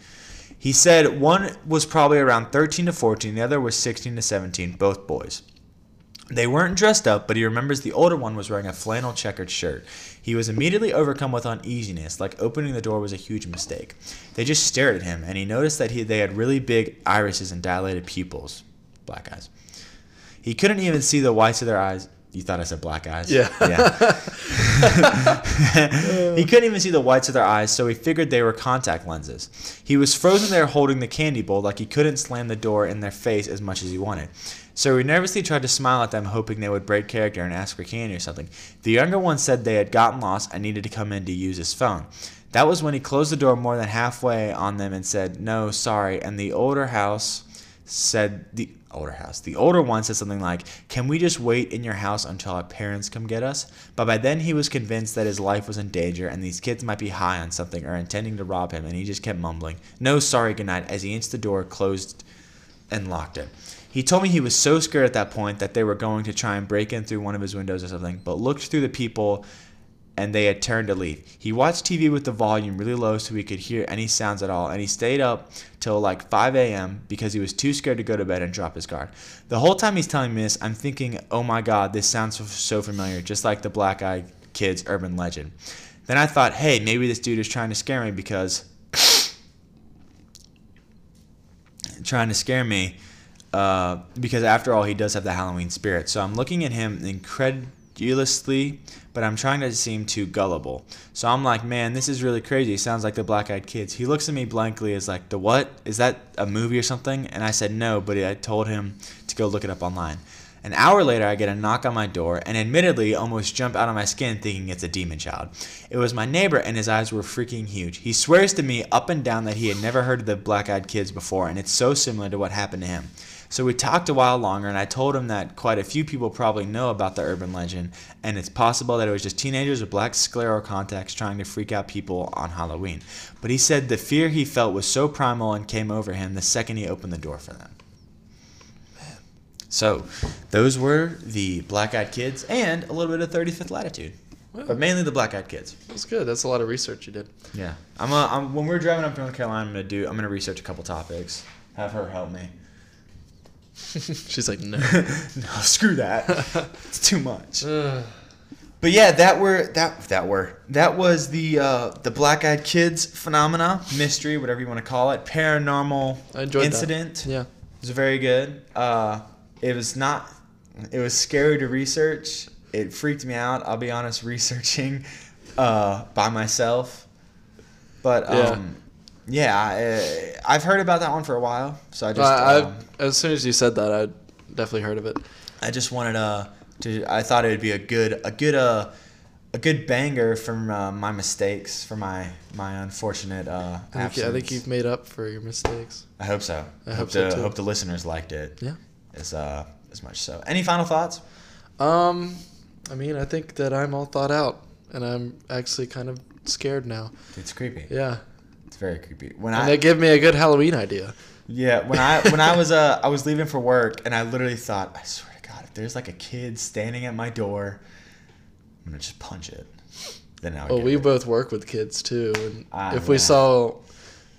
He said one was probably around 13 to 14, the other was 16 to 17, both boys. They weren't dressed up, but he remembers the older one was wearing a flannel checkered shirt. He was immediately overcome with uneasiness, like opening the door was a huge mistake. They just stared at him, and he noticed that he, they had really big irises and dilated pupils. Black eyes. He couldn't even see the whites of their eyes. You thought I said black eyes? Yeah. Yeah. *laughs* he couldn't even see the whites of their eyes, so he figured they were contact lenses. He was frozen there holding the candy bowl like he couldn't slam the door in their face as much as he wanted. So we nervously tried to smile at them, hoping they would break character and ask for candy or something. The younger one said they had gotten lost and needed to come in to use his phone. That was when he closed the door more than halfway on them and said, No, sorry. And the older house said, The older house, the older one said something like, Can we just wait in your house until our parents come get us? But by then he was convinced that his life was in danger and these kids might be high on something or intending to rob him, and he just kept mumbling, No, sorry, good night, as he inched the door, closed, and locked it. He told me he was so scared at that point that they were going to try and break in through one of his windows or something, but looked through the people and they had turned to leave. He watched TV with the volume really low so he could hear any sounds at all, and he stayed up till like 5 a.m. because he was too scared to go to bed and drop his guard. The whole time he's telling me this, I'm thinking, oh my god, this sounds so, familiar, just like the Black Eyed Kids urban legend. Then I thought, hey, maybe this dude is trying to scare me because. Trying to scare me uh, because after all, he does have the Halloween spirit. So I'm looking at him incredulously, but I'm trying to seem too gullible. So I'm like, man, this is really crazy. Sounds like the Black Eyed Kids. He looks at me blankly as like, the what? Is that a movie or something? And I said no, but I told him to go look it up online. An hour later, I get a knock on my door and admittedly almost jump out of my skin thinking it's a demon child. It was my neighbor and his eyes were freaking huge. He swears to me up and down that he had never heard of the black eyed kids before and it's so similar to what happened to him. So we talked a while longer and I told him that quite a few people probably know about the urban legend and it's possible that it was just teenagers with black sclera contacts trying to freak out people on Halloween. But he said the fear he felt was so primal and came over him the second he opened the door for them. So, those were the Black Eyed Kids and a little bit of 35th Latitude, Well, but mainly the Black Eyed Kids. that's good. That's a lot of research you did. Yeah, I'm, uh, I'm when we're driving up to North Carolina, I'm gonna do. I'm gonna research a couple topics. Have her help me. *laughs* She's like, no. *laughs* no, screw that. *laughs* it's too much. Ugh. But yeah, that were that that were that was the uh, the Black Eyed Kids phenomena, mystery, whatever you want to call it, paranormal I enjoyed that. incident. yeah. It was very good. Uh, it was not. It was scary to research. It freaked me out. I'll be honest, *laughs* researching uh, by myself. But Yeah. um, yeah, I, I've heard about that one for a while. So I just I, um, I, as soon as you said that, I definitely heard of it. I just wanted uh, to. I thought it would be a good a good uh, a good banger from uh, my mistakes for my my unfortunate uh, I think, I think you've made up for your mistakes. I hope so. I hope so, the, too. Hope the listeners liked it. Yeah. As uh as much so. Any final thoughts? Um, I mean, I think that I'm all thought out, and I'm actually kind of scared now. It's creepy. Yeah. It's very creepy. When And I they give me a good Halloween idea. yeah when I when I was *laughs* uh I was leaving for work and I literally thought I swear to God if there's like a kid standing at my door I'm gonna just punch it. Then I Well, we it. both work with kids too, and Ah, if we saw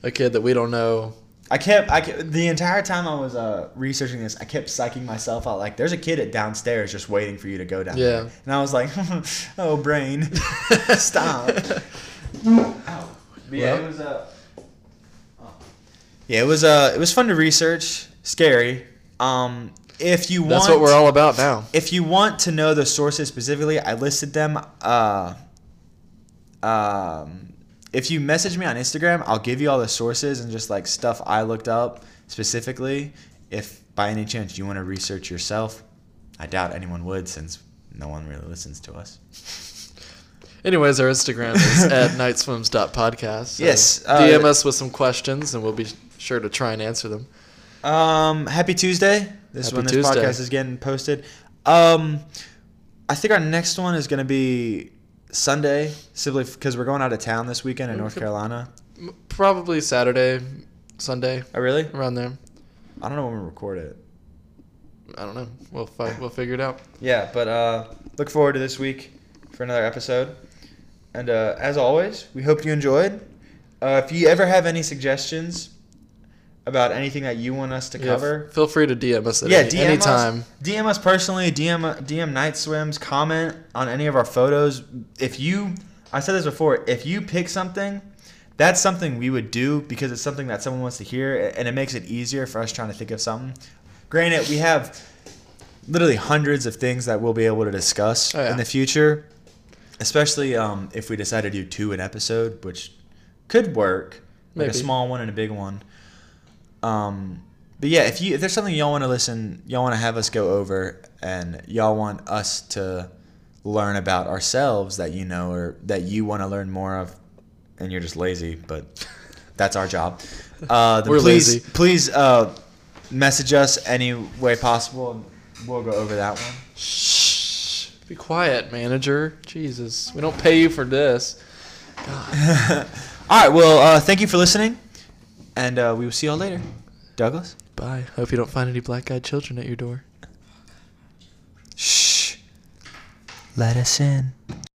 a kid that we don't know, I kept I kept, the entire time I was uh researching this I kept psyching myself out like there's a kid at downstairs just waiting for you to go down Yeah. there and I was like *laughs* oh brain *laughs* stop. Ow. But yeah, Well- it was uh, yeah, it was uh, it was fun to research. Scary. Um, if you want, that's what we're all about now. If you want to know the sources specifically, I listed them. Uh, um, if you message me on Instagram, I'll give you all the sources and just like stuff I looked up specifically. If by any chance you want to research yourself, I doubt anyone would since no one really listens to us. Anyways, our Instagram is *laughs* at nightswims.podcast. So Yes, uh, DM us with some questions, and we'll be sure to try and answer them. Um, happy Tuesday. This is Happy when this Tuesday. podcast is getting posted. Um, I think our next one is going to be Sunday, simply because we're going out of town this weekend in North Carolina. Probably Saturday, Sunday, Oh, really? around there. I don't know when we record it. I don't know. We'll fi- we'll figure it out. *laughs* Yeah, but uh, look forward to this week for another episode. And uh, as always, we hope you enjoyed. Uh, if you ever have any suggestions about anything that you want us to Yeah, cover. feel free to DM us at yeah, any, DM anytime. Us, DM us personally. DM DM Night Swims. Comment on any of our photos. If you, I said this before. If you pick something, that's something we would do because it's something that someone wants to hear, and it makes it easier for us trying to think of something. Granted, we have literally hundreds of things that we'll be able to discuss Oh, yeah. in the future, especially um, if we decide to do two an episode, which could work, like Maybe. a small one and a big one. Um, but yeah, if you if there's something y'all want to listen, y'all want to have us go over, and y'all want us to learn about ourselves that you know or that you want to learn more of, and you're just lazy, but that's our job. Uh, then We're please, lazy. Please uh, message us any way possible. and We'll go over that one. Shh. Be quiet, manager. Jesus, we don't pay you for this. *laughs* All right. Well, uh, thank you for listening, and uh, we will see y'all later. Douglas. Bye. I hope you don't find any black-eyed children at your door. Shh. Let us in.